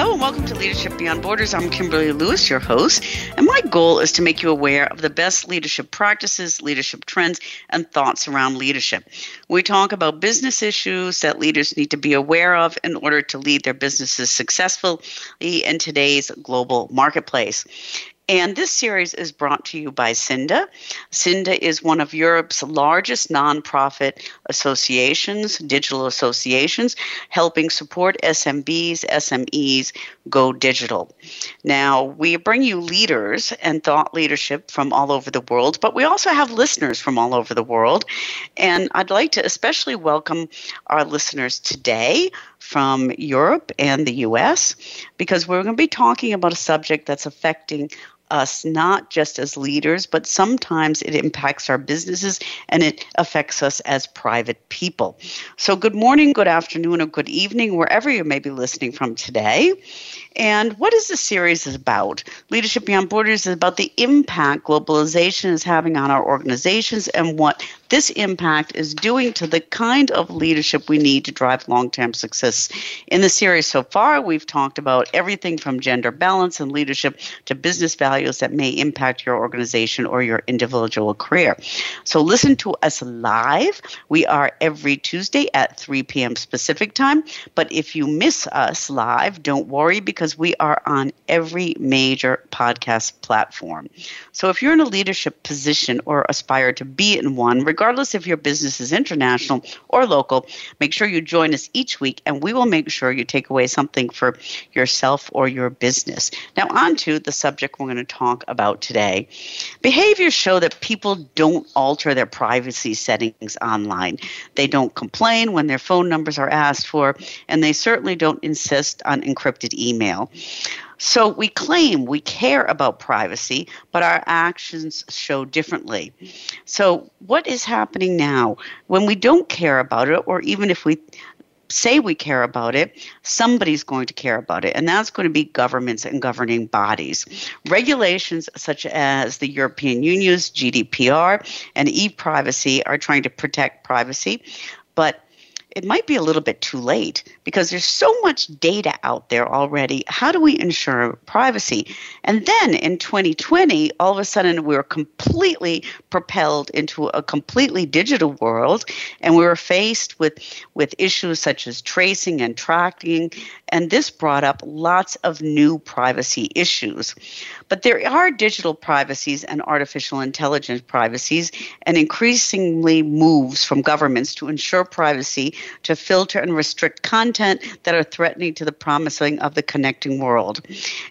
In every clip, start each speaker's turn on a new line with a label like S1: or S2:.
S1: Hello and welcome to Leadership Beyond Borders. I'm Kimberly Lewis, your host, and my goal is to make you aware of the best leadership practices, leadership trends, and thoughts around leadership. We talk about business issues that leaders need to be aware of in order to lead their businesses successfully in today's global marketplace. And this series is brought to you by CINDA. CINDA is one of Europe's largest nonprofit associations, digital associations, helping support SMBs, SMEs go digital. Now, we bring you leaders and thought leadership from all over the world, but we also have listeners from all over the world. And I'd like to especially welcome our listeners today from Europe and the US because we're going to be talking about a subject that's affecting us not just as leaders, but sometimes it impacts our businesses and it affects us as private people. So, good morning, good afternoon, or good evening, wherever you may be listening from today. And what is this series about? Leadership Beyond Borders is about the impact globalization is having on our organizations and what this impact is doing to the kind of leadership we need to drive long term success. In the series so far, we've talked about everything from gender balance and leadership to business values that may impact your organization or your individual career. So listen to us live. We are every Tuesday at 3 p.m. Pacific time. But if you miss us live, don't worry because we are on every major podcast platform. So if you're in a leadership position or aspire to be in one, regardless if your business is international or local, make sure you join us each week and we will make sure you take away something for yourself or your business. Now, on to the subject we're going to talk about today. Behaviors show that people don't alter their privacy settings online. They don't complain when their phone numbers are asked for, and they certainly don't insist on encrypted email. So we claim we care about privacy, but our actions show differently. So, what is happening now when we don't care about it, or even if we say we care about it, somebody's going to care about it, and that's going to be governments and governing bodies. Regulations such as the European Union's GDPR and e privacy are trying to protect privacy, but it might be a little bit too late because there's so much data out there already. How do we ensure privacy? And then in 2020, all of a sudden we were completely propelled into a completely digital world and we were faced with, with issues such as tracing and tracking. And this brought up lots of new privacy issues. But there are digital privacies and artificial intelligence privacies, and increasingly moves from governments to ensure privacy to filter and restrict content that are threatening to the promising of the connecting world.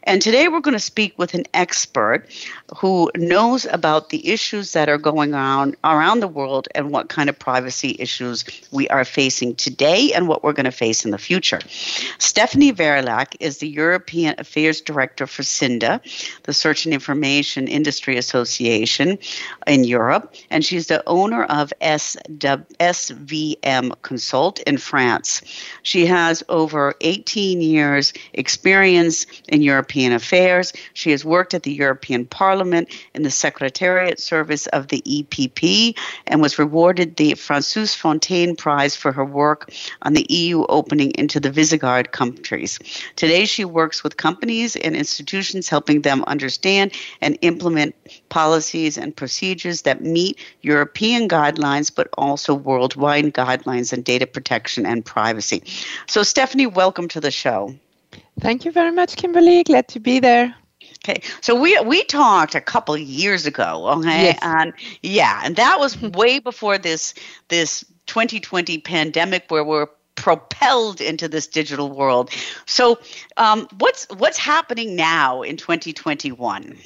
S1: And today we're going to speak with an expert who knows about the issues that are going on around the world and what kind of privacy issues we are facing today and what we're going to face in the future. Stephanie Verilhac is the European Affairs Director for CINDA, the Search and Information Industry Association in Europe, and she's the owner of SVM Consult in France. She has over 18 years experience in European affairs. She has worked at the European Parliament in the Secretariat Service of the EPP and was rewarded the François Fontaine Prize for her work on the EU opening into the Visegrad countries. Today she works with companies and institutions helping them understand and implement policies and procedures that meet European guidelines but also worldwide guidelines and data protection and privacy. So Stephanie, welcome to the show.
S2: Thank you very much, Kimberly. Glad to be there.
S1: Okay, so we we talked a couple years ago, okay,
S2: yes.
S1: and yeah, and that was way before this this 2020 pandemic where we're propelled into this digital world. So, um, what's what's happening now in 2021?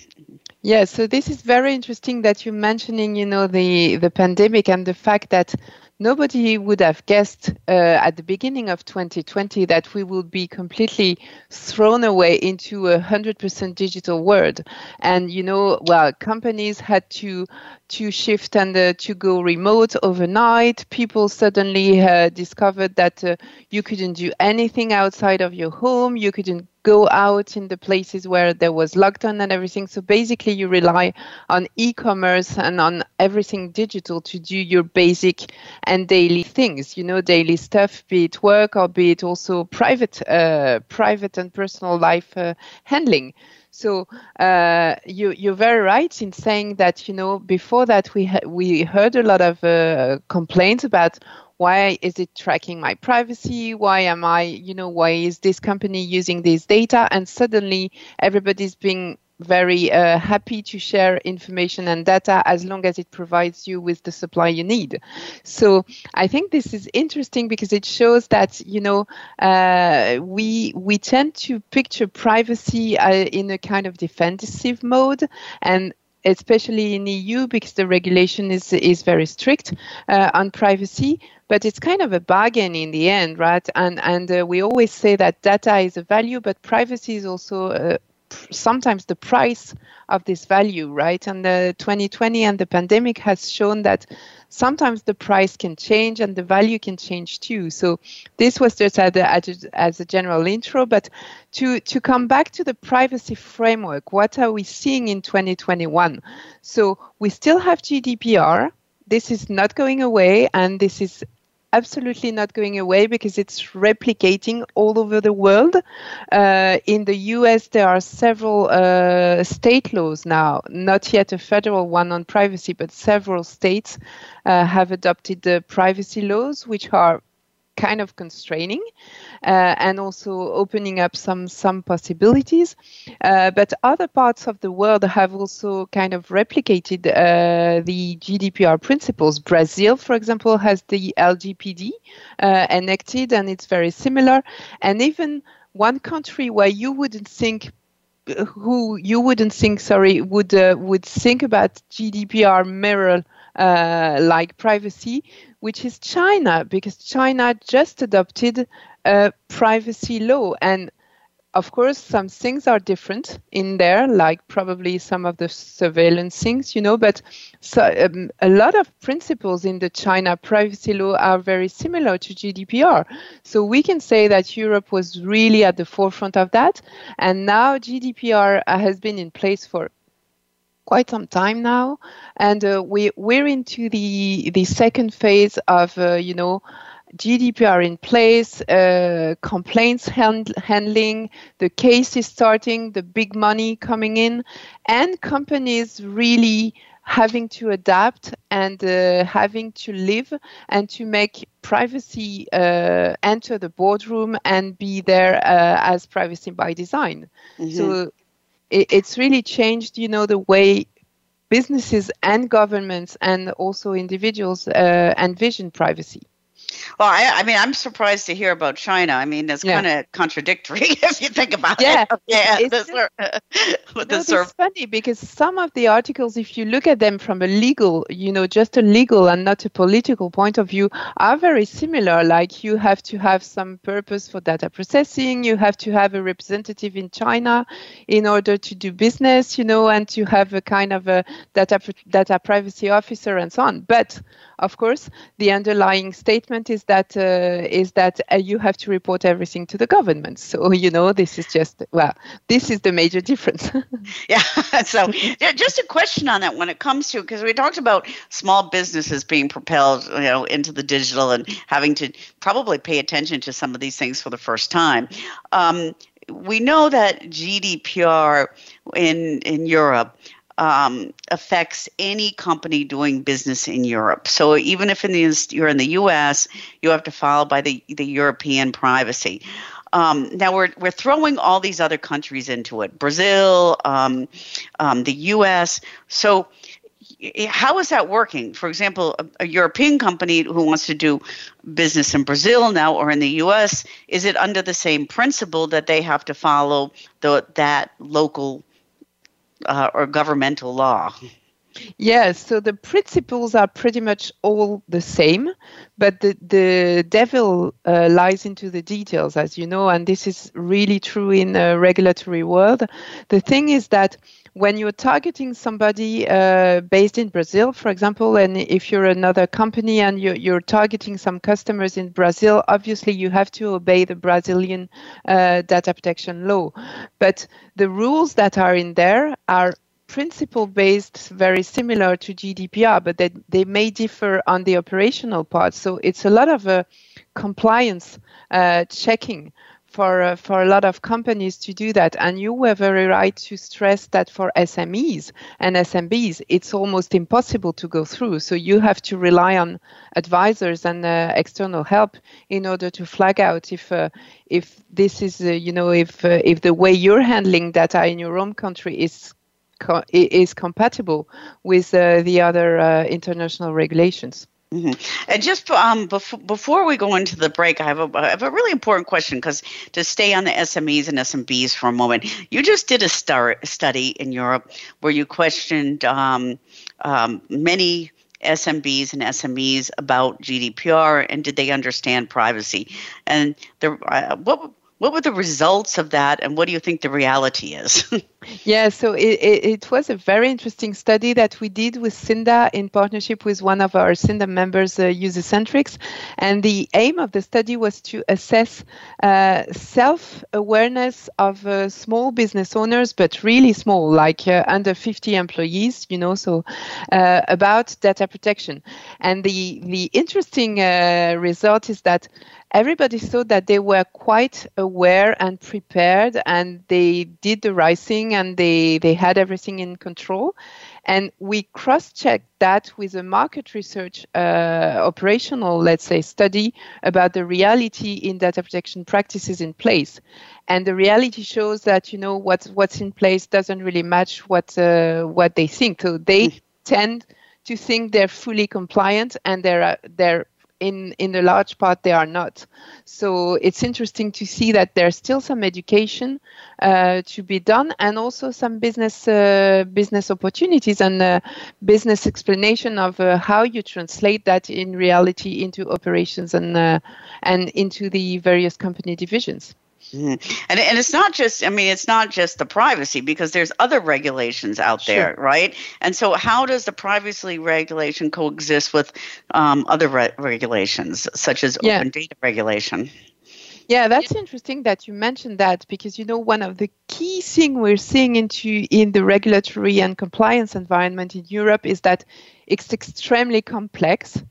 S2: Yeah, so this is very interesting that you're mentioning, you know, the the pandemic and the fact that nobody would have guessed uh, at the beginning of 2020 that we would be completely thrown away into a 100% digital world. And, you know, well, companies had to to shift and uh, to go remote overnight. People suddenly uh, discovered that uh, you couldn't do anything outside of your home. You couldn't go out in the places where there was lockdown and everything. So basically, you rely on e commerce and on everything digital to do your basic and daily things, you know, daily stuff, be it work or be it also private, uh, private and personal life uh, handling. So uh, you, you're very right in saying that you know before that we ha- we heard a lot of uh, complaints about why is it tracking my privacy? Why am i you know why is this company using this data? And suddenly everybody's being very uh, happy to share information and data as long as it provides you with the supply you need. So I think this is interesting because it shows that you know uh, we we tend to picture privacy uh, in a kind of defensive mode. And especially in EU because the regulation is is very strict uh, on privacy. But it's kind of a bargain in the end, right? And and uh, we always say that data is a value, but privacy is also uh, sometimes the price of this value, right? And uh, the 2020 and the pandemic has shown that sometimes the price can change and the value can change too. So this was just as a, as a general intro, but to, to come back to the privacy framework, what are we seeing in 2021? So we still have GDPR. This is not going away, and this is absolutely not going away because it's replicating all over the world. Uh, in the US, there are several uh, state laws now, not yet a federal one on privacy, but several states uh, have adopted the privacy laws, which are kind of constraining uh, and also opening up some some possibilities. Uh, but other parts of the world have also kind of replicated uh, the GDPR principles. Brazil for example has the LGPD uh, enacted and it's very similar. And even one country where you wouldn't think who you wouldn't think sorry would uh, would think about GDPR mirror uh, like privacy, which is China, because China just adopted a privacy law. And of course, some things are different in there, like probably some of the surveillance things, you know, but so, um, a lot of principles in the China privacy law are very similar to GDPR. So we can say that Europe was really at the forefront of that. And now GDPR has been in place for quite some time now, and uh, we we're into the the second phase of uh, you know. GDPR in place, uh, complaints hand- handling, the case is starting, the big money coming in, and companies really having to adapt and uh, having to live and to make privacy uh, enter the boardroom and be there uh, as privacy by design. Mm-hmm. So it, it's really changed, you know, the way businesses and governments and also individuals uh, envision privacy.
S1: Well, I, I, mean, I'm surprised to hear about China. I mean, it's yeah. kind of contradictory if you think about
S2: yeah.
S1: it. Yeah,
S2: it's, just, no, it's funny because some of the articles, if you look at them from a legal, you know, just a legal and not a political point of view, are very similar. Like you have to have some purpose for data processing, you have to have a representative in China in order to do business, you know, and to have a kind of a data data privacy officer and so on. But of course, the underlying statement is that uh, is that uh, you have to report everything to the government. So you know, this is just well, this is the major difference.
S1: yeah. So just a question on that when it comes to because we talked about small businesses being propelled, you know, into the digital and having to probably pay attention to some of these things for the first time. Um, we know that GDPR in in Europe um, affects any company doing business in Europe. So even if in the, you're in the U.S., you have to follow by the, the European privacy. Um, now we're we're throwing all these other countries into it: Brazil, um, um, the U.S. So how is that working? For example, a, a, European company who wants to do business in Brazil now or in the U.S. is it under the same principle that they have to follow the that local uh, or governmental law?
S2: Yes, so the principles are pretty much all the same, but the, the devil uh, lies into the details, as you know, and this is really true in a regulatory world. The thing is that when you're targeting somebody uh, based in Brazil, for example, and if you're another company and you're, you're, targeting some customers in Brazil, obviously you have to obey the Brazilian uh, data protection law. But the rules that are in there are principle based very similar to GDPR, but they, they may differ on the operational part. So it's a lot of uh, compliance uh, checking for uh, for a lot of companies to do that. And you were very right to stress that for SMEs and SMBs, it's almost impossible to go through. So you have to rely on advisors and uh, external help in order to flag out if uh, if this is uh, you know if uh, if the way you're handling data in your own country is co- is compatible with uh, the other international regulations.
S1: Mm-hmm. And just um, before, before we go into the break, I have a, I have a really important question because to stay on the SMEs and SMBs for a moment, you just did a star, study in Europe where you questioned um, um, many SMBs and SMEs about GDPR and did they understand privacy? And the, uh, what what were the results of that, and what do you think the reality is?
S2: yeah, so it, it, it, was a very interesting study that we did with Cinda in partnership with one of our Cinda members, uh, Usercentrics. And the aim of the study was to assess uh, self awareness of uh, small business owners, but really small, like uh, under 50 employees, you know, so uh, about data protection. And the, the interesting uh, result is that everybody thought that they were quite aware and prepared and they did the right thing and they, they had everything in control. And we cross checked that with a market research uh, operational, let's say, study about the reality in data protection practices in place. And the reality shows that, you know, what's, what's in place doesn't really match what, uh, what they think. So they mm. tend to think they're fully compliant and they're, they're in in the large part they are not. So it's interesting to see that there's still some education uh, to be done, and also some business uh, business opportunities and uh, business explanation of uh, how you translate that in reality into operations and uh, and into the various company divisions.
S1: Mm-hmm. And and it's not just I mean it's not just the privacy because there's other regulations out sure. there, right? And so how does the privacy regulation coexist with um, other re- regulations such as yeah. open data regulation?
S2: Yeah, that's interesting that you mentioned that because you know one of the key thing we're seeing into in the regulatory and compliance environment in Europe is that it's extremely complex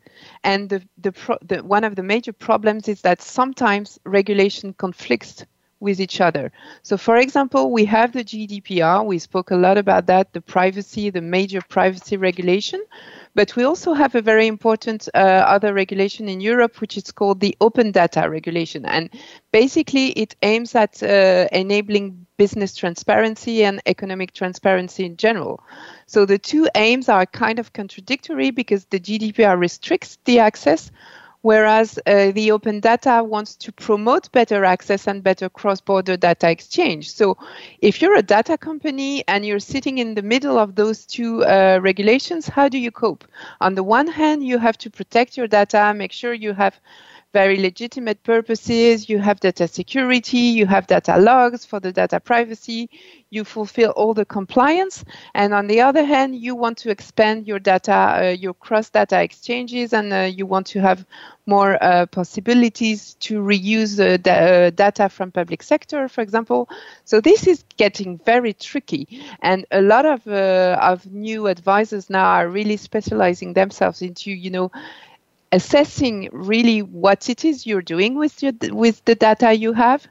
S2: and the, the, pro, the, one of the major problems is that sometimes regulation conflicts with each other. So, for example, we have the GDPR. We spoke a lot about that, the privacy, the major privacy regulation. But we also have a very important uh, other regulation in Europe, which is called the Open Data Regulation. And basically, it aims at uh, enabling business transparency and economic transparency in general. So the two aims are kind of contradictory because the GDPR restricts the access, whereas uh, the open data wants to promote better access and better cross-border data exchange. So if you're a data company and you're sitting in the middle of those two uh, regulations, how do you cope? On the one hand, you have to protect your data, make sure you have very legitimate purposes. You have data security, you have data logs for the data privacy, you fulfill all the compliance. And on the other hand, you want to expand your data, uh, your cross data exchanges, and uh, you want to have more uh, possibilities to reuse uh, the, uh, data from public sector, for example. So this is getting very tricky, and a lot of uh, of new advisors now are really specializing themselves into, you know assessing really what it is you're doing with your with the data you have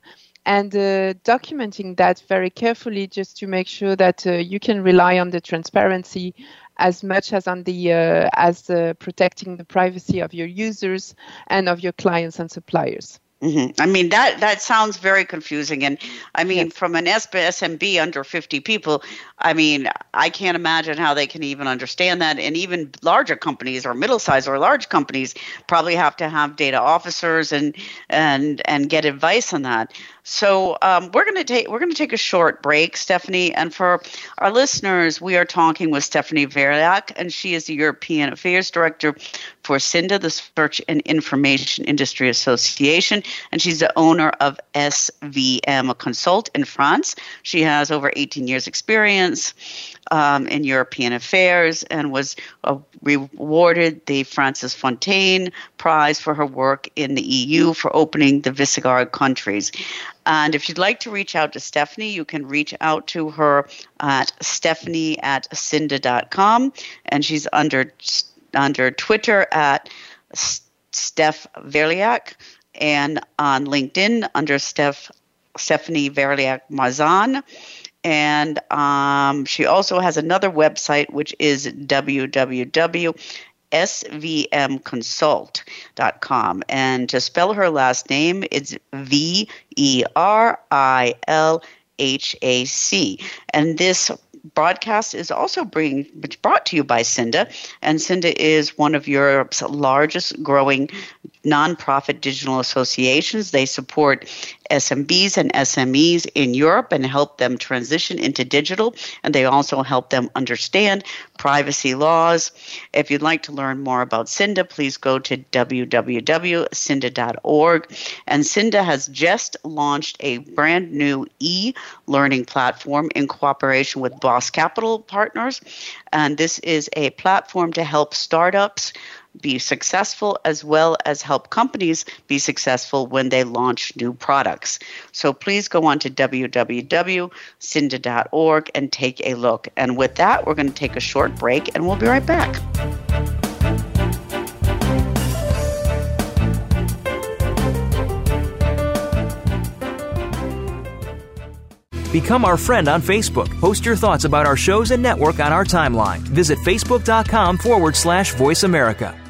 S2: and uh, documenting that very carefully just to make sure that uh, you can rely on the transparency as much as on the uh, as uh, protecting the privacy of your users and of your clients and suppliers
S1: Mm-hmm. I mean that that sounds very confusing, and I mean yes. from an SMB under fifty people, I mean I can't imagine how they can even understand that. And even larger companies or middle size or large companies probably have to have data officers and and and get advice on that. So um, we're going to take we're going to take a short break, Stephanie. And for our listeners, we are talking with Stephanie Verilhac, and she is the European Affairs Director for CINDA, the Search and Information Industry Association, and she's the owner of SVM a Consult in France. She has over 18 years' experience um, in European affairs and was uh, rewarded the Francis Fontaine Prize for her work in the EU for opening the Visegrad countries. And if you'd like to reach out to Stephanie, you can reach out to her at stephanie at cinda.com. And she's under under Twitter at Steph Verilhac and on LinkedIn under Steph Stephanie Verilhac Mazan. And um, she also has another website, which is www.svmconsult.com. And to spell her last name, it's V E R I L H A C. And this broadcast is also being brought to you by CINDA, and CINDA is one of Europe's largest growing nonprofit digital associations. They support SMBs and SMEs in Europe and help them transition into digital. And they also help them understand privacy laws. If you'd like to learn more about CINDA, please go to www.cinda.org. And CINDA has just launched a brand new e learning platform in cooperation with Boss Capital Partners. And this is a platform to help startups be successful as well as help companies be successful when they launch new products. So please go on to www.cinda.org and take a look. And with that, we're going to take a short break and we'll be right back.
S3: Become our friend on Facebook. Post your thoughts about our shows and network on our timeline. Visit facebook.com forward slash voice America.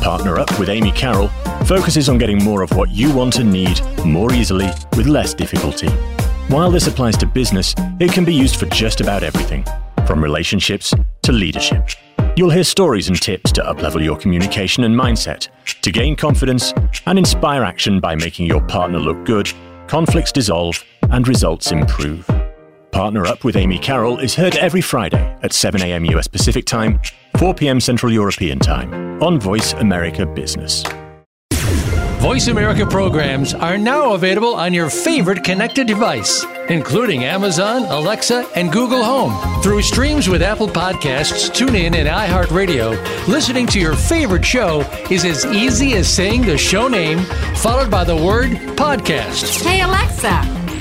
S4: Partner Up with Amy Carroll focuses on getting more of what you want and need more easily with less difficulty. While this applies to business, it can be used for just about everything, from relationships to leadership. You'll hear stories and tips to uplevel your communication and mindset, to gain confidence and inspire action by making your partner look good, conflicts dissolve, and results improve. Partner Up with Amy Carroll is heard every Friday at 7 a.m. US Pacific Time, 4 p.m. Central European Time on Voice America Business.
S5: Voice America programs are now available on your favorite connected device, including Amazon, Alexa, and Google Home. Through streams with Apple Podcasts, TuneIn, and iHeartRadio, listening to your favorite show is as easy as saying the show name followed by the word podcast.
S6: Hey, Alexa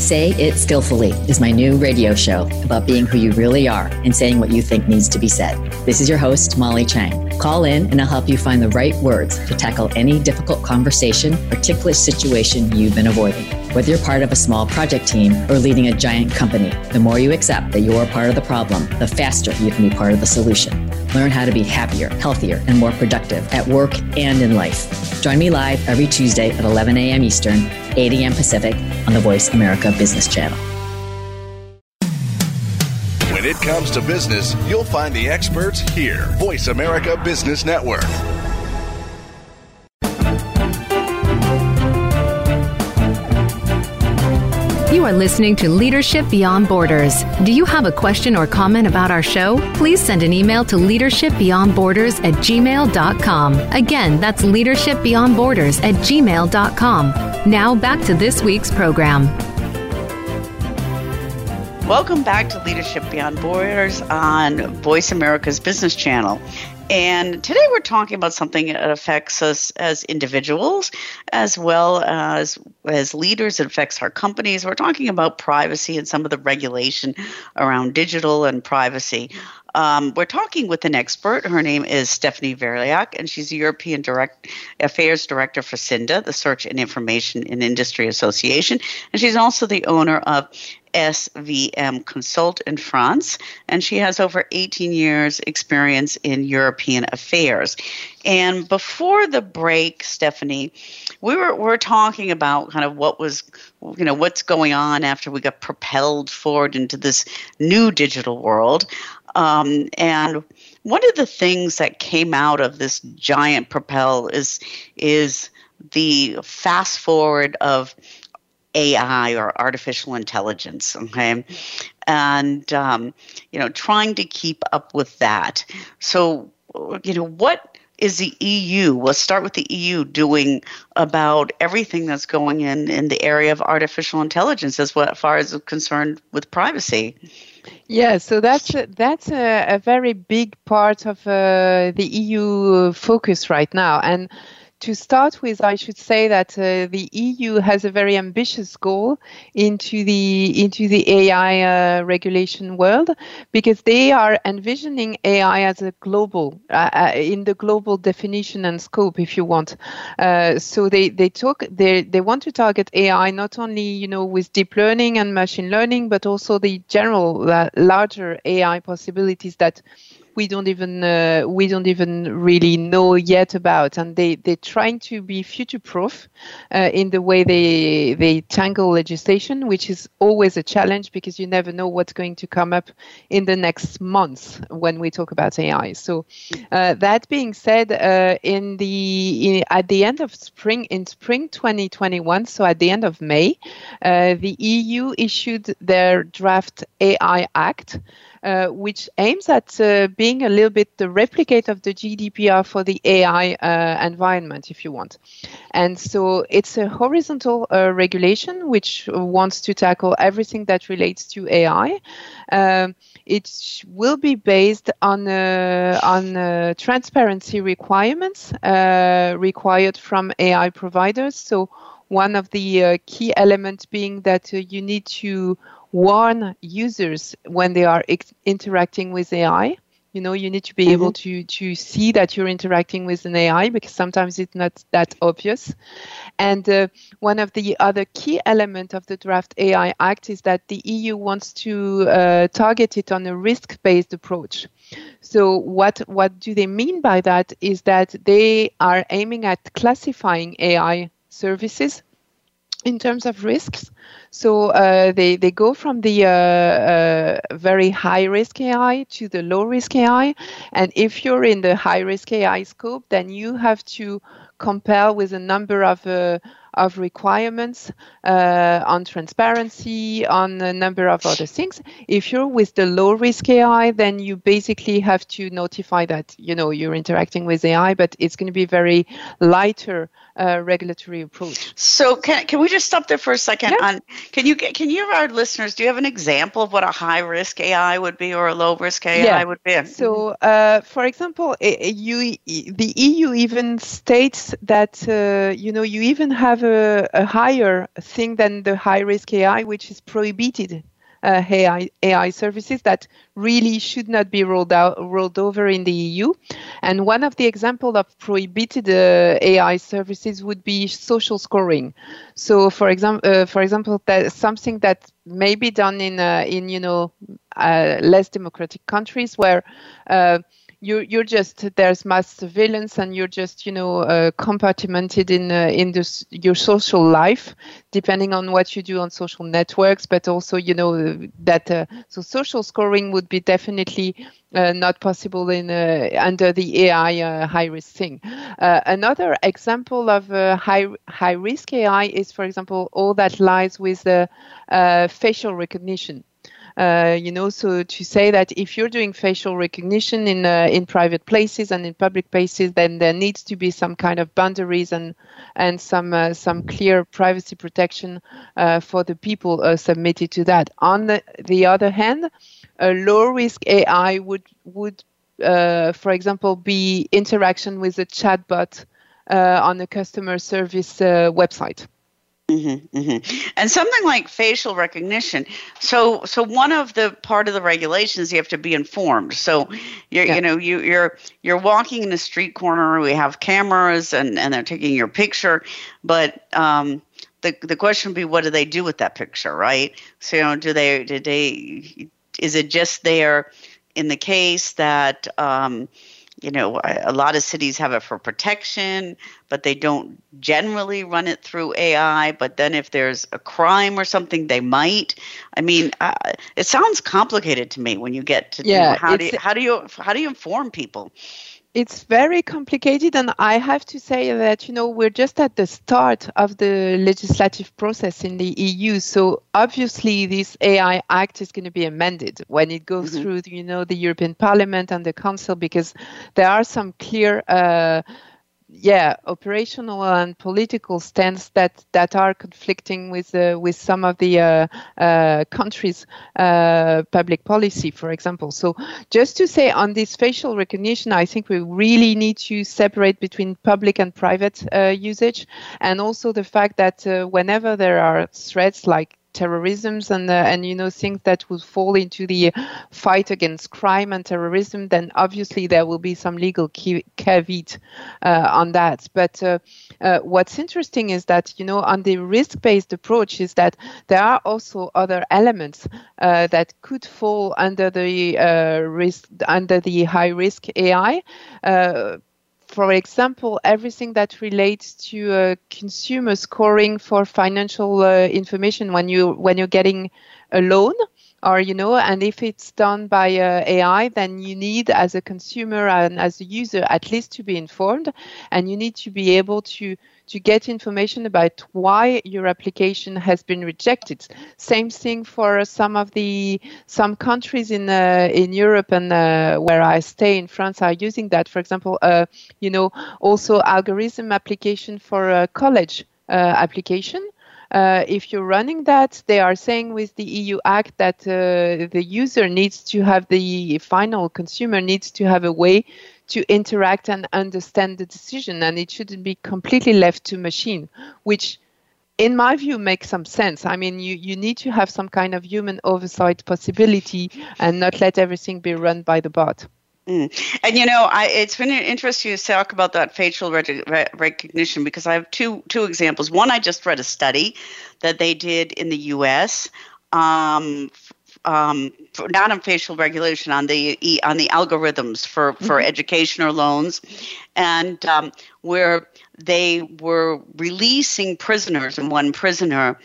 S7: Say It Skillfully is my new radio show about being who you really are and saying what you think needs to be said. This is your host, Molly Chang. Call in and I'll help you find the right words to tackle any difficult conversation or ticklish situation you've been avoiding. Whether you're part of a small project team or leading a giant company, the more you accept that you're part of the problem, the faster you can be part of the solution. Learn how to be happier, healthier, and more productive at work and in life. Join me live every Tuesday at 11 a.m. Eastern, 8 a.m. Pacific on the Voice America Business Channel.
S8: When it comes to business, you'll find the experts here. Voice America Business Network.
S9: You are listening to Leadership Beyond Borders. Do you have a question or comment about our show? Please send an email to leadershipbeyondborders at gmail.com. Again, that's leadershipbeyondborders at gmail.com. Now back to this week's program.
S1: Welcome back to Leadership Beyond Borders on Voice America's Business Channel. And today we're talking about something that affects us as individuals as well as as leaders. It affects our companies. We're talking about privacy and some of the regulation around digital and privacy. Um, we're talking with an expert. Her name is Stephanie Verilhac, and she's the European Direct Affairs Director for CINDA, the Search and Information in Industry Association, and she's also the owner of SVM Consult in France, and she has over 18 years' experience in European affairs. And before the break, Stephanie, we were, we were talking about kind of what was, you know, what's going on after we got propelled forward into this new digital world. Um, and one of the things that came out of this giant propel is is the fast forward of AI or artificial intelligence. Okay, and um, you know, trying to keep up with that. So, you know, what is the EU? Let's start with the EU doing about everything that's going in in the area of artificial intelligence as far as concerned with privacy.
S2: Yeah, so that's a, that's a, a very big part of uh, the EU focus right now, and to start with, I should say that uh, the EU has a very ambitious goal into the into the AI uh, regulation world because they are envisioning AI as a global uh, uh, in the global definition and scope, if you want. Uh, so they they talk they they want to target AI not only you know with deep learning and machine learning, but also the general uh, larger AI possibilities that we don't even uh, we don't even really know yet about, and they they're trying to be future proof uh, in the way they they tangle legislation, which is always a challenge because you never know what's going to come up in the next months when we talk about AI. So uh, that being said, uh, in the in, at the end of spring in spring 2021, so at the end of May, uh, the EU issued their draft AI Act. Uh, which aims at uh, being a little bit the replicate of the GDPR for the AI uh, environment, if you want. And so it's a horizontal uh, regulation which wants to tackle everything that relates to AI. Um, it will be based on uh, on transparency requirements required from AI providers. So one of the key elements being that you need to warn users when they are ex- interacting with AI. You know, you need to be mm-hmm. able to to see that you're interacting with an AI because sometimes it's not that obvious. And uh, one of the other key element of the draft AI Act is that the EU wants to uh, target it on a risk-based approach. So what what do they mean by that? Is that they are aiming at classifying AI services in terms of risks. So uh, they, they go from the uh, uh, very high risk AI to the low risk AI. And if you're in the high risk AI scope, then you have to compare with a number of uh, of requirements uh, on transparency, on a number of other things. If you're with the low risk AI, then you basically have to notify that you know you're interacting with AI, but it's going to be very lighter uh, regulatory approach.
S1: So can, can we just stop there for a second? Yeah. On can you can you our listeners do you have an example of what a high risk AI would be or a low risk AI yeah. would be?
S2: So uh, for example, you, the EU even states that uh, you know you even have a, a higher thing than the high risk AI, which is prohibited uh, AI, AI services that really should not be rolled out rolled over in the EU. And one of the examples of prohibited uh, AI services would be social scoring. So, for example, uh, for example, that something that may be done in uh, in you know uh, less democratic countries where you're you're just there's mass surveillance and you're just you know uh, compartmented in uh, in this, your social life depending on what you do on social networks but also you know that uh, so social scoring would be definitely uh, not possible in uh, under the AI uh, high risk thing. another example of high high risk AI is, for example, all that lies with the facial recognition. Uh, you know, so to say that if you're doing facial recognition in uh, in private places and in public places, then there needs to be some kind of boundaries and and some uh, some clear privacy protection uh, for the people uh, submitted to that. On the, the other hand, a low risk AI would would for example, be interaction with a chatbot on a customer service website.
S1: Mm-hmm, mm-hmm. And something like facial recognition. So, so one of the part of the regulations you have to be informed. So, you're, yeah. you know, you, you're you're walking in a street corner. We have cameras, and and they're taking your picture. But um, the the question would be, what do they do with that picture, right? So, you know, do they did they is it just there in the case that um, you know, a lot of cities have it for protection, but they don't generally run it through AI. But then if there's a crime or something, they might. I mean, uh, it sounds complicated to me when you get to yeah, know, how do you, how do you how do you inform people?
S2: It's very complicated and i have to say that you know we're just at the start of the legislative process in the eu so obviously this ai act is going to be amended when it goes mm-hmm. through you know the european parliament and the council because there are some clear uh, yeah, operational and political stance that that are conflicting with uh, with some of the uh, uh, countries' uh, public policy, for example. So, just to say on this facial recognition, I think we really need to separate between public and private uh, usage, and also the fact that uh, whenever there are threats like terrorism and uh, and you know things that would fall into the fight against crime and terrorism, then obviously there will be some legal caveat uh, on that. But uh, uh, what's interesting is that you know on the risk-based approach is that there are also other elements uh, that could fall under the uh, risk under the high-risk AI for example, everything that relates to uh, consumer scoring for financial uh, information when you when you're getting a loan, or you know, and if it's done by uh, AI, then you need as a consumer and as a user at least to be informed, and you need to be able to to get information about why your application has been rejected. Same thing for some of the some countries in uh, in Europe and uh, where I stay in France are using that. For example, uh, you know, also algorithm application for college uh, application. Uh, if you're running that, they are saying with the EU Act that uh, the user needs to have the final consumer needs to have a way to interact and understand the decision, and it shouldn't be completely left to machine, which in my view makes some sense. I mean you, you need to have some kind of human oversight possibility and not let everything be run by the bot
S1: Mm. And you know, I, it's been interesting to talk about that facial re- recognition because I have two two examples. One, I just read a study that they did in the U.S. Um, um, not on facial regulation, on the on the algorithms for for mm-hmm. education or loans, and um, where they were releasing prisoners and one prisoner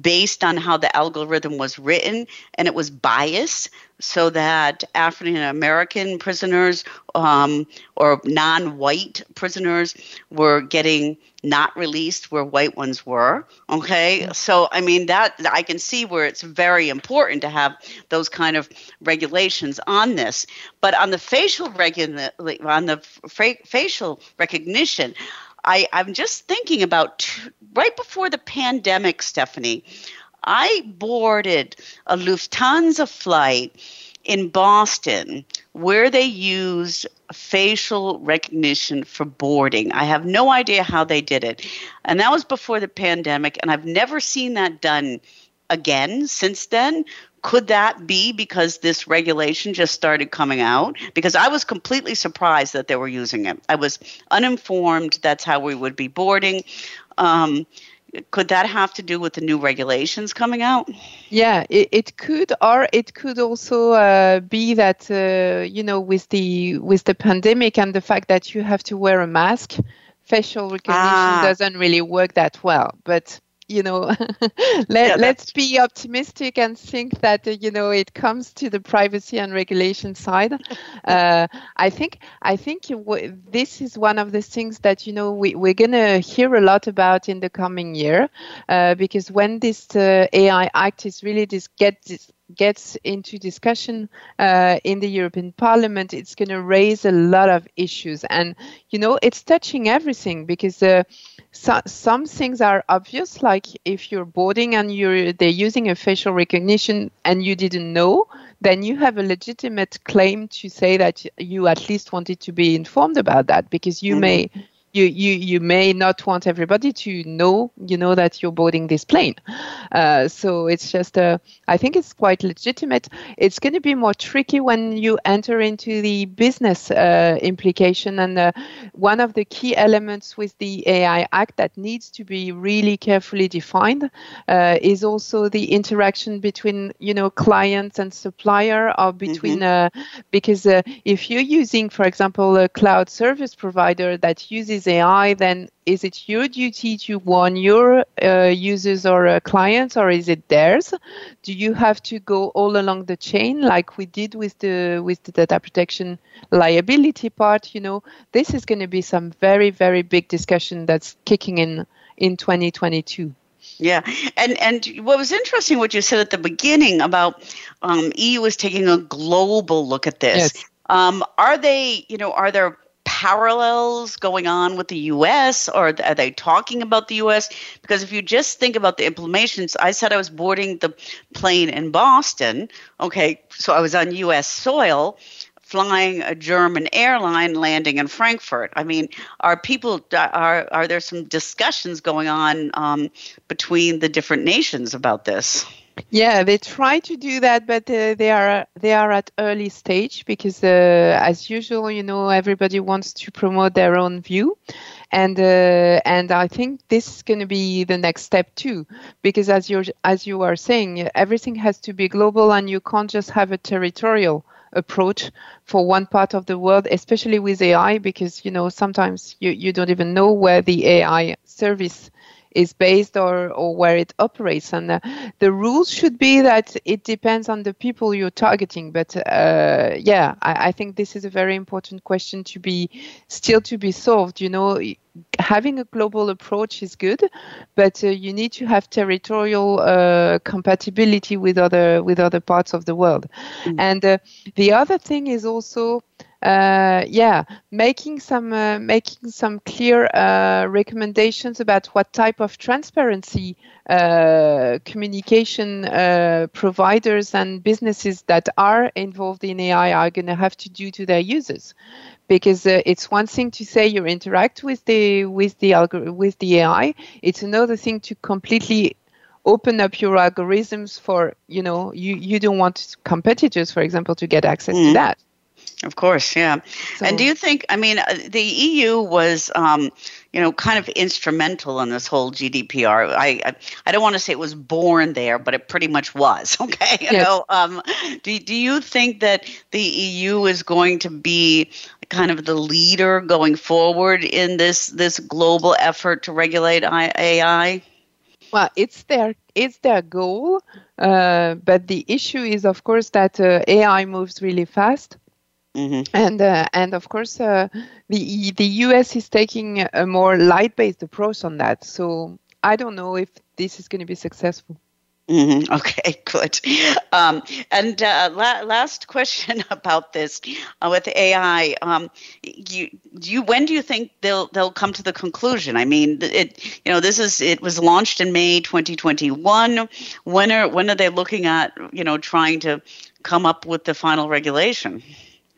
S1: based on how the algorithm was written, and it was biased so that African American prisoners um, or non white prisoners were getting not released where white ones were. Okay. So, I mean, that I can see where it's very important to have those kind of regulations on this. But on the facial regula- on the facial recognition, I, I'm just thinking about t- right before the pandemic, Stephanie. I boarded a Lufthansa flight in Boston where they used facial recognition for boarding. I have no idea how they did it. And that was before the pandemic, and I've never seen that done again since then. Could that be because this regulation just started coming out? Because I was completely surprised that they were using it. I was uninformed that's how we would be boarding. Um, could that have to do with the new regulations coming out?
S2: Yeah, it, it could, or it could also uh, be that uh, you know, with the with the pandemic and the fact that you have to wear a mask, facial recognition ah. doesn't really work that well. But you know let, yeah, let's be optimistic and think that uh, you know it comes to the privacy and regulation side uh, i think i think w- this is one of the things that you know we, we're going to hear a lot about in the coming year uh, because when this uh, ai act is really this get this gets into discussion uh, in the European Parliament, it's going to raise a lot of issues. And, you know, it's touching everything because uh, so, some things are obvious, like if you're boarding and you're they're using a facial recognition and you didn't know, then you have a legitimate claim to say that you at least wanted to be informed about that because you mm-hmm. may you, you you may not want everybody to know you know that you're boarding this plane. Uh, so it's just uh, i think it's quite legitimate. It's going to be more tricky when you enter into the business uh, implication. And uh, one of the key elements with the ai act that needs to be really carefully defined uh, is also the interaction between you know clients and supplier or between mm-hmm. Uh, because if you're using for example a cloud service provider that uses AI, then is it your duty to warn your uh, users or uh, clients, or is it theirs? Do you have to go all along the chain, like we did with the with the data protection liability part? You know, this is going to be some very very big discussion that's kicking in in 2022.
S1: Yeah, and and what was interesting what you said at the beginning about um, EU is taking a global look at this. Yes. Um, are they, you know, are there parallels going on with the US or are they talking about the US? Because if you just think about the implementations, I said I was boarding the plane in Boston. Okay, so I was on US soil flying a German airline landing in Frankfurt. I mean, are people are are there some discussions going on um, between the different nations about this?
S2: Yeah, they try to do that, but uh, they are they are at early stage because, uh, as usual, you know, everybody wants to promote their own view, and uh, and I think this is going to be the next step too, because as you as you are saying, everything has to be global, and you can't just have a territorial approach for one part of the world, especially with AI, because you know sometimes you, you don't even know where the AI service is based or, or where it operates. And uh, the rules should be that it depends on the people you're targeting. But uh, yeah, I, I, think this is a very important question to be still to be solved. You know, having a global approach is good, but uh, you need to have territorial uh, compatibility with other with other parts of the world. Mm. And uh, the other thing is also uh, yeah, making some uh, making some clear uh, recommendations about what type of transparency uh, communication uh, providers and businesses that are involved in AI are going to have to do to their users, because uh, it's one thing to say you interact with the with the algor- with the AI. It's another thing to completely open up your algorithms for you know you you don't want competitors for example to get access mm. to that
S1: of course, yeah. So, and do you think? I mean, uh, the EU was, um, you know, kind of instrumental in this whole GDPR. I, I, I don't want to say it was born there, but it pretty much was. Okay, you yes. know, um, do do you think that the EU is going to be kind of the leader going forward in this this global effort to regulate AI?
S2: Well, it's their it's their goal, uh, but the issue is, of course, that uh, AI moves really fast Mm-hmm. And uh, and of course, uh, the the U.S. is taking a more light-based approach on that. So I don't know if this is going to be successful.
S1: Mm-hmm. Okay, good. Um, and uh, la- last question about this uh, with AI. Um, you, you, when do you think they'll they'll come to the conclusion? I mean, it you know this is it was launched in May 2021. When are when are they looking at you know trying to come up with the final regulation?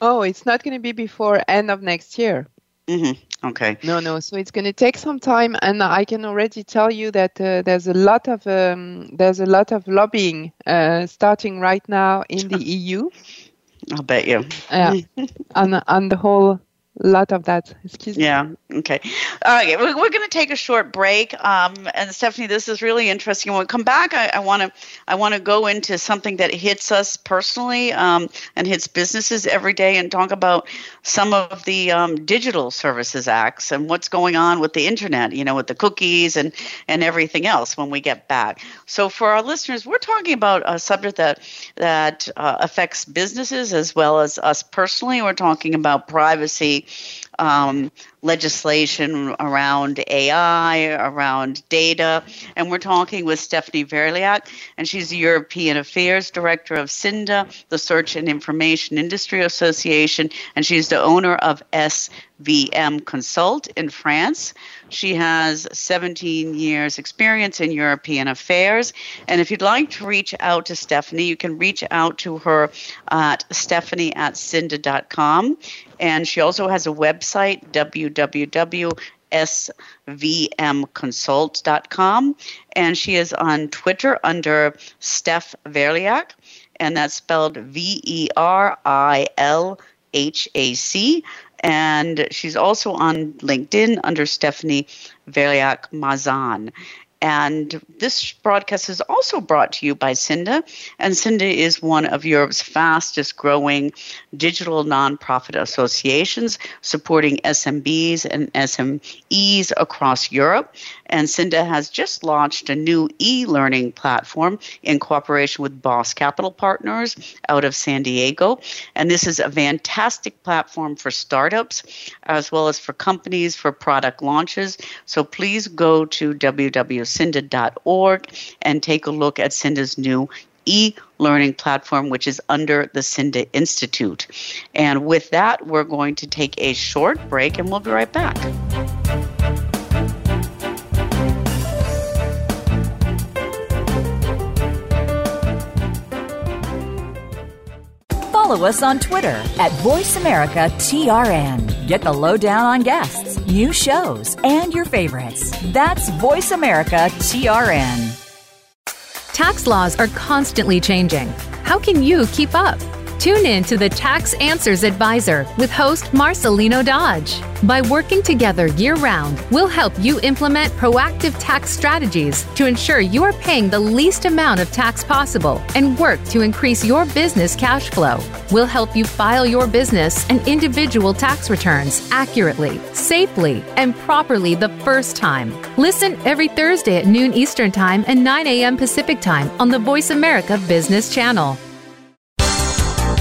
S2: Oh, it's not going to be before end of next year.
S1: Mm-hmm. Okay.
S2: No, no. So it's going to take some time, and I can already tell you that uh, there's a lot of um, there's a lot of lobbying uh, starting right now in the EU.
S1: I'll bet you.
S2: Yeah, on on the whole lot of that. Excuse
S1: me. Yeah. Okay. Right. We're, we're going to take a short break. Um, and Stephanie, this is really interesting. When we come back, I want to I want to go into something that hits us personally um, and hits businesses every day, and talk about some of the um, digital services acts and what's going on with the internet. You know, with the cookies and and everything else. When we get back. So for our listeners, we're talking about a subject that that uh, affects businesses as well as us personally. We're talking about privacy um, legislation around AI, around data. And we're talking with Stephanie Verilhac, and she's the European Affairs Director of CINDA, the Search and Information Industry Association, and she's the owner of SVM Consult in France. She has 17 years' experience in European affairs. And if you'd like to reach out to Stephanie, you can reach out to her at stephanie at cinda.com. And she also has a website, www svmconsult.com. And she is on Twitter under Steph Verilhac, and that's spelled V E R I L H A C. And she's also on LinkedIn under Stephanie Verilhac Mazan. And this broadcast is also brought to you by Cinda. And Cinda is one of Europe's fastest growing digital nonprofit associations supporting SMBs and SMEs across Europe. And Cinda has just launched a new e learning platform in cooperation with Boss Capital Partners out of San Diego. And this is a fantastic platform for startups as well as for companies for product launches. So please go to www cinda.org and take a look at Cinda's new e learning platform, which is under the Cinda Institute. And with that, we're going to take a short break and we'll be right back.
S10: Follow us on Twitter at VoiceAmericaTRN. Get the lowdown on guests, new shows, and your favorites. That's VoiceAmericaTRN.
S9: Tax laws are constantly changing. How can you keep up? Tune in to the Tax Answers Advisor with host Marcelino Dodge. By working together year round, we'll help you implement proactive tax strategies to ensure you are paying the least amount of tax possible and work to increase your business cash flow. We'll help you file your business and individual tax returns accurately, safely, and properly the first time. Listen every Thursday at noon Eastern Time and 9 a.m. Pacific Time on the Voice America Business Channel.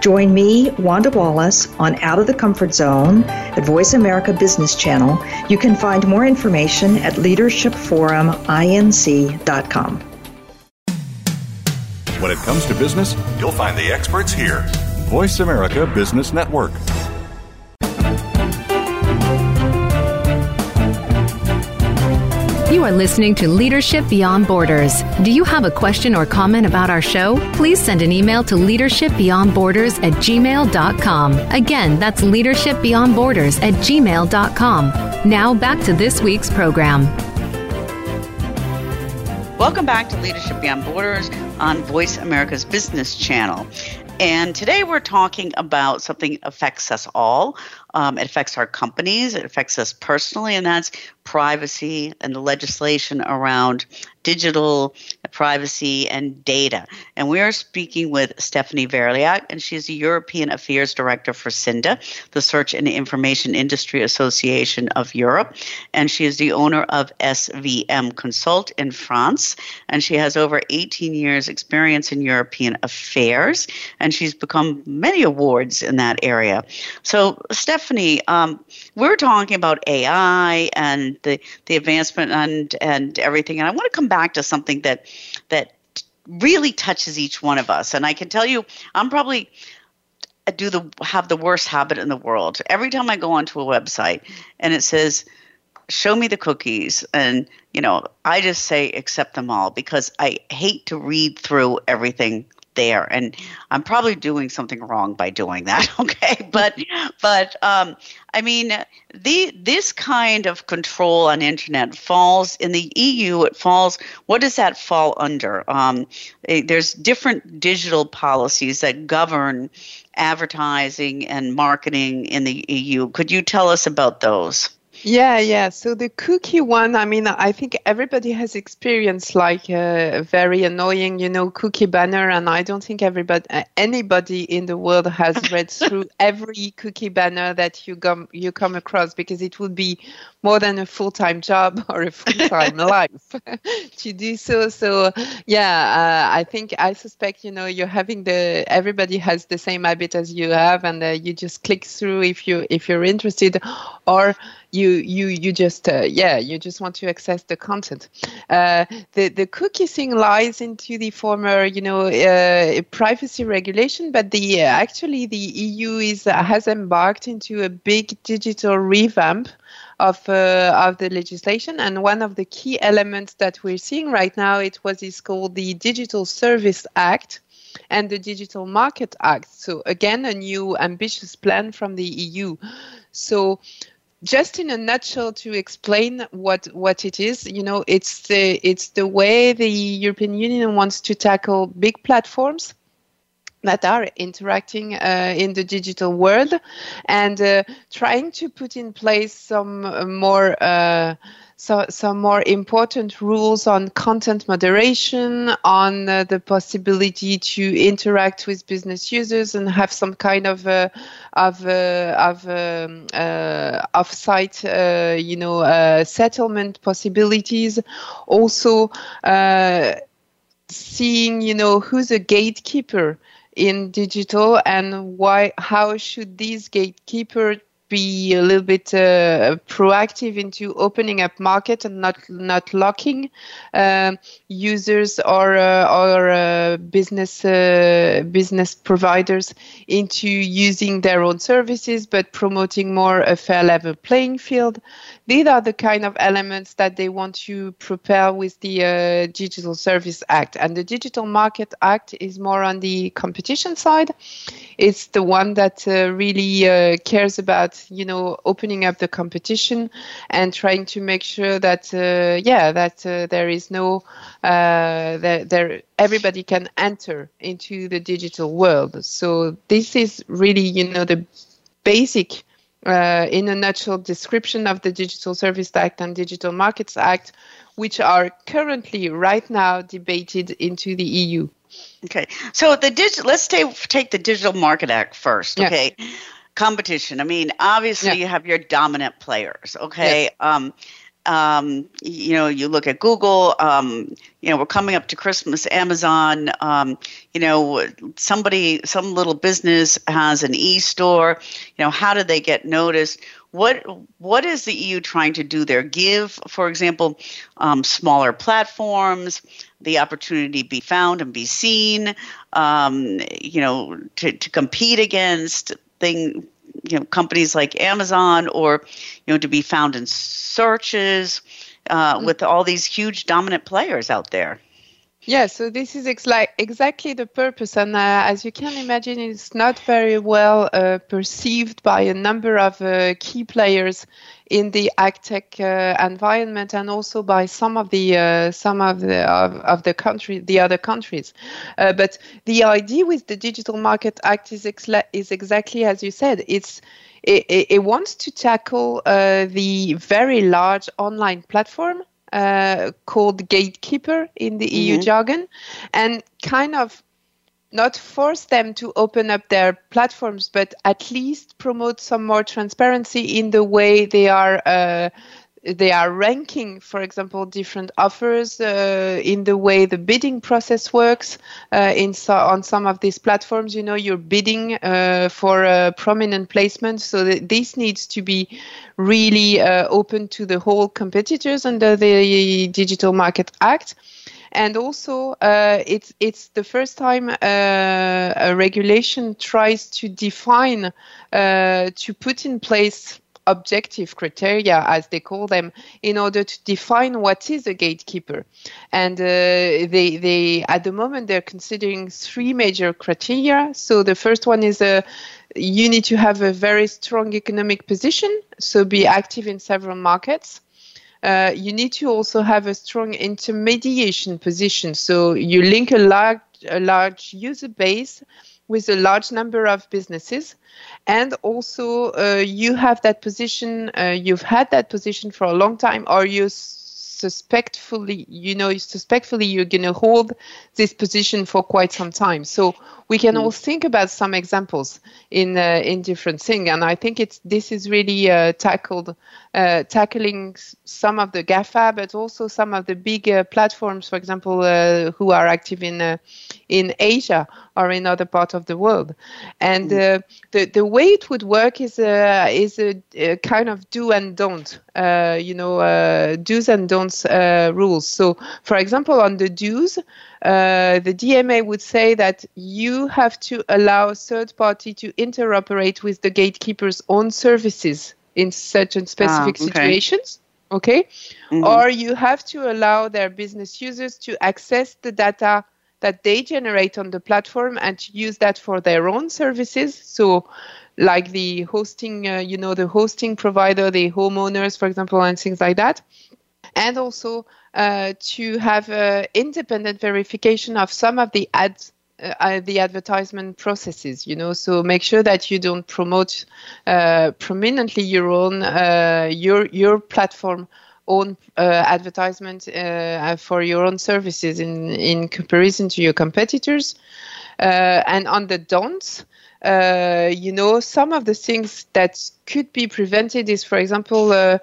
S11: Join me, Wanda Wallace, on Out of the Comfort Zone at Voice America Business Channel. You can find more information at leadershipforuminc.com.
S8: When it comes to business, you'll find the experts here. Voice America Business Network.
S9: Are listening to Leadership Beyond Borders. Do you have a question or comment about our show? Please send an email to leadershipbeyondborders at gmail.com. Again, that's leadershipbeyondborders at gmail.com. Now back to this week's program.
S1: Welcome back to Leadership Beyond Borders on Voice America's Business Channel. And today we're talking about something affects us all. Um, it affects our companies, it affects us personally, and that's privacy and the legislation around digital privacy and data. And we are speaking with Stephanie Verilhac, and she's the European Affairs Director for CINDA, the Search and Information Industry Association of Europe. And she is the owner of SVM Consult in France. And she has over 18 years' experience in European affairs, and she's become many awards in that area. So, Stephanie, um, we're talking about AI and the the advancement and and everything. And I want to come back to something that that really touches each one of us. And I can tell you, I'm probably do the have the worst habit in the world. Every time I go onto a website and it says show me the cookies and you know i just say accept them all because i hate to read through everything there. And i'm probably doing something wrong by doing that okay? But but um, i mean the this kind of control on internet falls in the eu it falls what does that fall under? Um, eh, there's different digital policies that govern advertising and marketing in the eu could you tell us about those
S2: Yeah, yeah. So the cookie one, I mean, I think everybody has experienced like a very annoying, you know, cookie banner, and I don't think everybody, anybody in the world has read through every cookie banner that you come you come across because it would be more than a full time job or a full time life to do so. So yeah, uh, I think I suspect you know you're having the everybody has the same habit as you have, and uh, you just click through if you if you're interested, or you you you just uh, yeah you just want to access the content. Uh, the the cookie thing lies into the former you know uh, privacy regulation but the uh, actually the EU is uh, has embarked into a big digital revamp of uh, of the legislation. And one of the key elements that we're seeing right now it was is called the Digital Service Act and the Digital Market Act. So again a new ambitious plan from the EU so just in a nutshell to explain what what it is you know it's the it's the way the european union wants to tackle big platforms that are interacting uh, in the digital world and uh, trying to put in place some uh, more uh, so, some more important rules on content moderation, on uh, the possibility to interact with business users and have some kind of uh, of uh, of um, uh, off-site, uh, you know, uh, settlement possibilities. Also, seeing, you know, who's a gatekeeper in digital and why how should these gatekeepers be a little bit uh, proactive into opening up market and not not locking uh, users or uh, or uh, business uh, business providers into using their own services, but promoting more a fair level playing field. These are the kind of elements that they want to prepare with the uh, Digital Service Act, and the Digital Market Act is more on the competition side. It's the one that really cares about you know opening up the competition and trying to make sure that uh, yeah that uh, there is no uh, that there everybody can enter into the digital world so this is really you know the basic uh, in a nutshell description of the digital service act and digital markets act which are currently right now debated into the eu
S1: okay so the digital let's stay, take the digital market act first okay yeah competition. I mean, obviously yeah. you have your dominant players. Okay. Yes. Um, um, you know, you look at Google. Um, you know, we're coming up to Christmas. Amazon. Um, you know, somebody, some little business has an e-store. You know, how do they get noticed? What What is the EU trying to do there? Give, for example, um, smaller platforms the opportunity to be found and be seen. Um, you know, to to compete against thing you know companies like Amazon or you know to be found in searches uh, mm-hmm. with all these huge dominant players out there.
S2: Yeah, so this is ex- like exactly the purpose, and uh, as you can imagine, it's not very well uh, perceived by a number of uh, key players in the agtech uh, environment, and also by some of the uh, some of the of, of, the country, the other countries. Uh, but the idea with the Digital Market Act is ex- is exactly as you said. It's it, it wants to tackle the very large online platform uh, called gatekeeper in the mm-hmm. EU jargon, and kind of not force them to open up their platforms, but at least promote some more transparency in the way they are uh, they are ranking, for example, different offers uh, in the way the bidding process works. Uh, in so, on some of these platforms, you know, you're bidding uh, for a prominent placement, so this needs to be really uh, open to the whole competitors under the Digital Market Act. And also, uh, it's it's the first time uh, a regulation tries to define to put in place objective criteria, as they call them, in order to define what is a gatekeeper. And uh, they, they, at the moment, they're considering three major criteria. So the first one is a uh, you need to have a very strong economic position, so be active in several markets. Uh, you need to also have a strong intermediation position, so you link a large, a large user base with a large number of businesses. And also uh, you have that position uh, you've had that position for a long time. Or you suspectfully you know suspectfully you're going to hold this position for quite some time? So we can mm. all think about some examples in uh, in different things and i think it's this is really uh, tackled uh, tackling some of the gafa but also some of the big uh, platforms for example uh, who are active in uh, in asia or in other parts of the world. And mm. the the way it would work is a is a, a kind of do and don't you know do's and don'ts rules. So for example on the do's uh, the DMA would say that you have to allow a third party to interoperate with the gatekeeper's own services in certain specific ah, okay. situations. Okay. Mm-hmm. Or you have to allow their business users to access the data that they generate on the platform and to use that for their own services. So, like the hosting, uh, you know, the hosting provider, the homeowners, for example, and things like that. And also uh, to have uh, independent verification of some of the ads uh, uh, the advertisement processes you know so make sure that you don't promote uh, prominently your own uh, your your platform own advertisement for your own services in in comparison to your competitors and on the don'ts you know some of the things that could be prevented is for example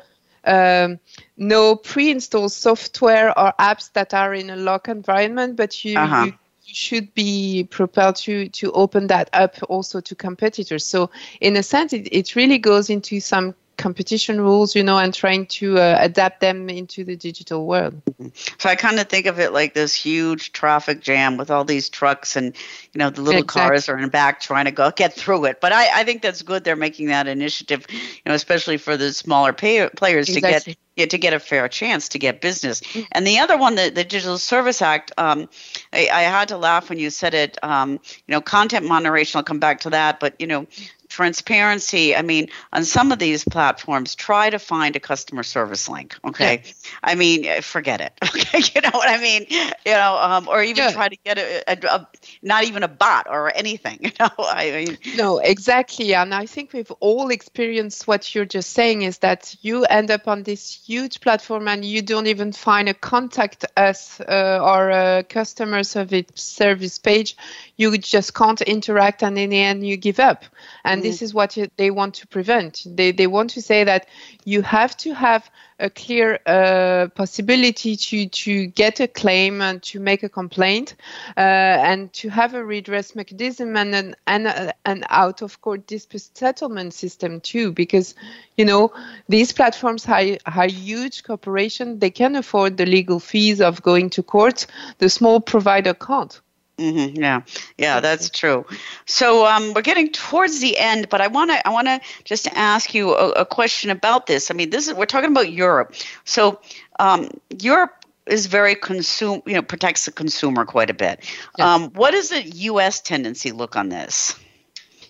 S2: um, no pre-installed software or apps that are in a lock environment, but you, uh-huh. you should be propelled to to open that up also to competitors. So in a sense, it, it really goes into some competition rules, you know, and trying to uh, adapt them into the digital world.
S1: Mm-hmm. So I kind of think of it like this huge traffic jam with all these trucks and, you know, the little exactly. cars are in the back trying to go get through it. But I, I think that's good. They're making that initiative, you know, especially for the smaller pay- players exactly. to get yeah, to get a fair chance to get business. Mm-hmm. And the other one, the, the Digital Service Act, um, I, I, had to laugh when you said it. Um, you know, content moderation. I'll come back to that, but you know, transparency i mean on some of these platforms try to find a customer service link okay yeah. i mean eh, forget it okay you know what i mean you know um, or even yeah. try to get a, a, a, not even a bot or anything you know i mean
S2: no exactly and i think we've all experienced what you're just saying is that you end up on this huge platform and you don't even find a contact us uh, or a customer service service page you just can't interact and in the end you give up and. This is what they want to prevent. They, they want to say that you have to have a clear uh, possibility to to get a claim and to make a complaint uh, and to have a redress mechanism and an, and an out of court dispute settlement system too because you know these platforms are, are huge corporations. They can afford the legal fees of going to court. The small provider can't
S1: Mm-hmm, yeah, yeah, that's true. So um, we're getting towards the end, but I want to I want to just ask you a, a, question about this. I mean, this is we're talking about Europe. So um, Europe is very consume you know protects the consumer quite a bit. Yes. Um, what does the U.S. tendency look on this?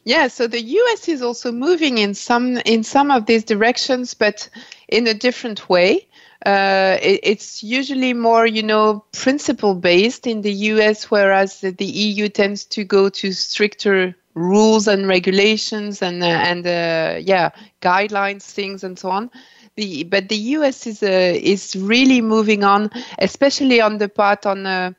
S2: Yeah, so the U.S. is also moving in some in some of these directions, but in a different way uh, it, it's usually more, you know, principle based in the US, whereas the, EU tends to go to stricter rules and regulations and uh, and uh, yeah guidelines, things and so on. The, but the US is uh, is really moving on, especially on the part on uh,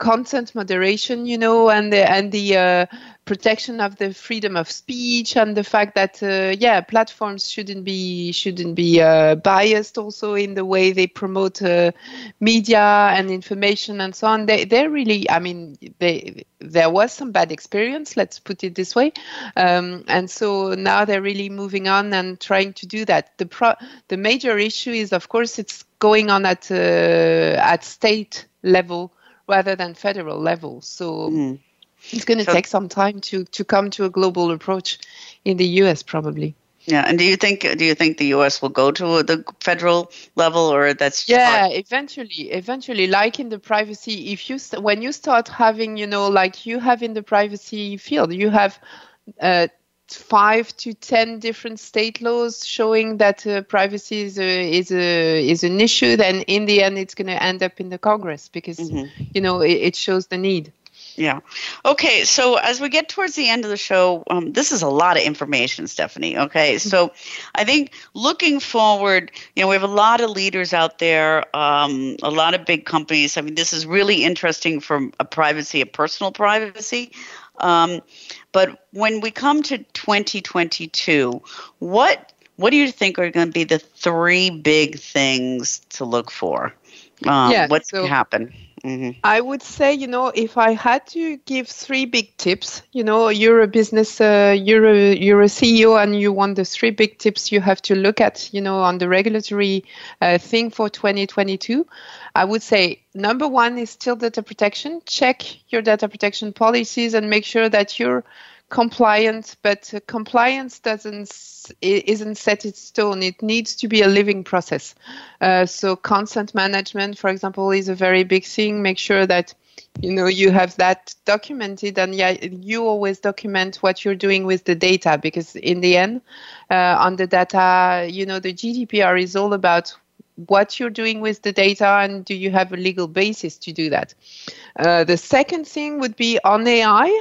S2: content moderation, you know, and the and the uh, protection of the freedom of speech and the fact that uh, yeah platforms shouldn't be shouldn't be uh, biased also in the way they promote uh, media and information and so on. They they're really i mean they there was some bad experience let's put it this way. Um, and so now they're really moving on and trying to do that. The pro the major issue is of course it's going on at uh, at state level rather than federal level so mm it's going to so, take some time to to come to a global approach in the US probably.
S1: Yeah, and do you think do you think the U.S. will go to the federal level, or that's
S2: yeah, hard? eventually, eventually, like in the privacy, if you when you start having, you know, like you have in the privacy field, you have uh, five to ten different state laws showing that uh, privacy is a, is a is an issue. Then in the end, it's going to end up in the Congress because mm-hmm. you know it, it shows the need.
S1: Yeah. Okay. So as we get towards the end of the show, um, this is a lot of information, Stephanie. Okay. So I think looking forward, you know, we have a lot of leaders out there, um, a lot of big companies. I mean, this is really interesting from a privacy, a personal privacy. Um, but when we come to 2022, what what do you think are going to be the three big things to look for? Um, yeah, what's so- going to happen?
S2: Mm-hmm. I would say, you know, if I had to give three big tips, you know, you're a business, uh, you're a you're a CEO, and you want the three big tips you have to look at, you know, on the regulatory uh, thing for 2022. I would say number one is still data protection. Check your data protection policies and make sure that you're compliant, but uh, compliance doesn't isn't set in stone. It needs to be a living process. Uh, so consent management, for example, is a very big thing. Make sure that you know you have that documented and yeah you always document what you're doing with the data because in the end uh, on the data you know the gdpr is all about what you're doing with the data and do you have a legal basis to do that uh, the second thing would be on ai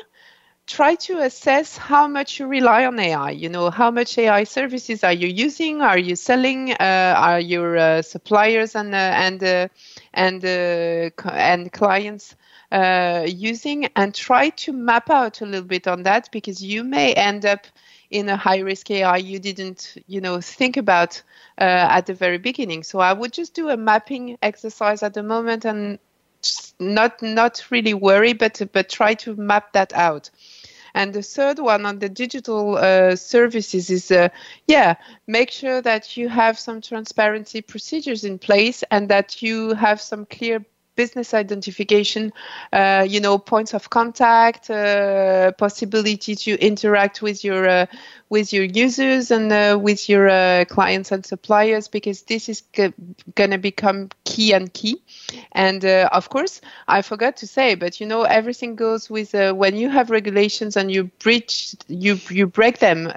S2: try to assess how much you rely on AI. You know, how much AI services are you using? Are you selling? Uh, are your uh, suppliers and uh, and uh, and uh, and clients using? And try to map out a little bit on that because you may end up in a high risk AI you didn't, you know, think about at the very beginning. So I would just do a mapping exercise at the moment and not not really worry, but but try to map that out. And the third one on the digital uh, services is, uh, yeah, make sure that you have some transparency procedures in place and that you have some clear business identification, uh, you know, points of contact, uh, possibility to interact with your uh, with your users and uh, with your uh, clients and suppliers, because this is g- going to become key and key. And uh, of course, I forgot to say, but you know, everything goes with when you have regulations and you breach, you you break them,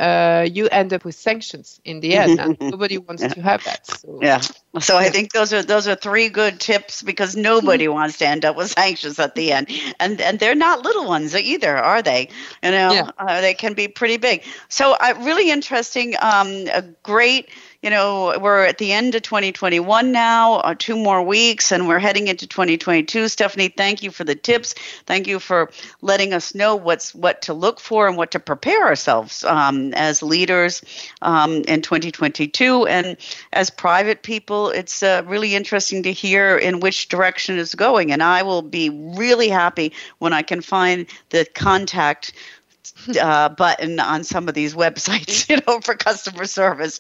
S2: you end up with sanctions in the end, and nobody wants yeah. to have that.
S1: So. Yeah. So I think those are those are three good tips because nobody wants to end up with sanctions at the end, and and they're not little ones either, are they? You know, yeah. uh, they can be pretty big. So really interesting, um, a great you know, we're at the end of 2021 now, uh, two more weeks, and we're heading into 2022. Stephanie, thank you for the tips. Thank you for letting us know what's what to look for and what to prepare ourselves um, as leaders um, in 2022. And as private people, it's uh, really interesting to hear in which direction is going. And I will be really happy when I can find the contact uh, button on some of these websites, you know, for customer service.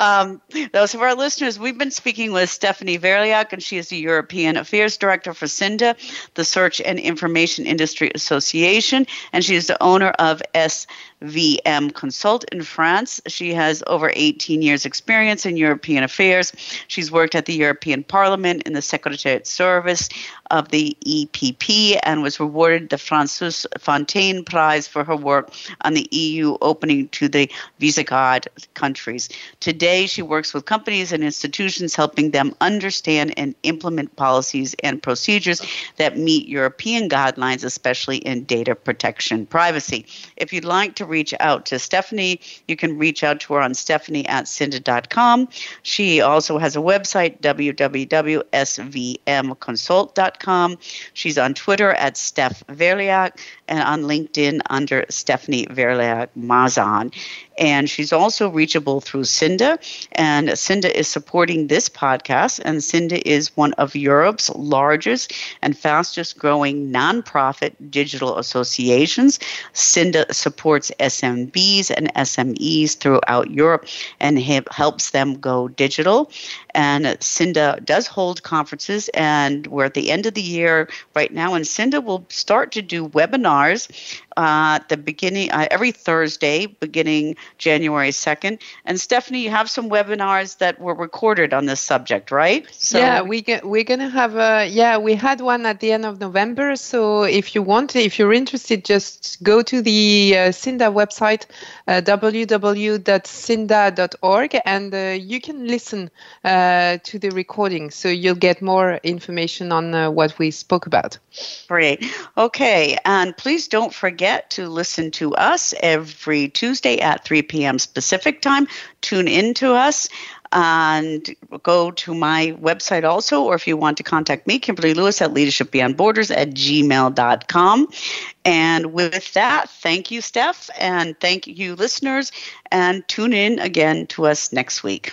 S1: Um, those of our listeners, we've been speaking with Stephanie Verilhac, and she is the European Affairs Director for CINDA, the Search and Information Industry Association, and she is the owner of SVM Consult in France. She has over 18 years' experience in European affairs. She's worked at the European Parliament in the Secretariat Service of the EPP and was awarded the François Fontaine Prize for her work on the EU opening to the Visegrad countries. Today, she works with companies and institutions helping them understand and implement policies and procedures that meet European guidelines, especially in data protection privacy. If you'd like to reach out to Stephanie, you can reach out to her on stephanie at cinda.com. She also has a website, www.svmconsult.com. She's on Twitter at Steph Verilhac and on LinkedIn under Stephanie Verilhac Mazan. And she's also reachable through CINDA. And CINDA is supporting this podcast. And CINDA is one of Europe's largest and fastest growing nonprofit digital associations. CINDA supports SMBs and SMEs throughout Europe and helps them go digital. And CINDA does hold conferences. And we're at the end of the year right now. And CINDA will start to do webinars uh, at the beginning, uh, every Thursday, beginning January 2nd. And Stephanie, you have some webinars that were recorded on this subject, right?
S2: So yeah, we get, we're going to have a, yeah, we had one at the end of November. So if you want, if you're interested, just go to the uh, CINDA website, uh, www.cinda.org, and uh, you can listen uh, to the recording. So you'll get more information on uh, what we spoke about.
S1: Great. Okay. And please don't forget to listen to us every Tuesday at 3 p.m. Pacific time. Tune in to us and go to my website also, or if you want to contact me, Kimberly Lewis at Leadership Beyond Borders at gmail.com. And with that, thank you, Steph, and thank you, listeners, and tune in again to us next week.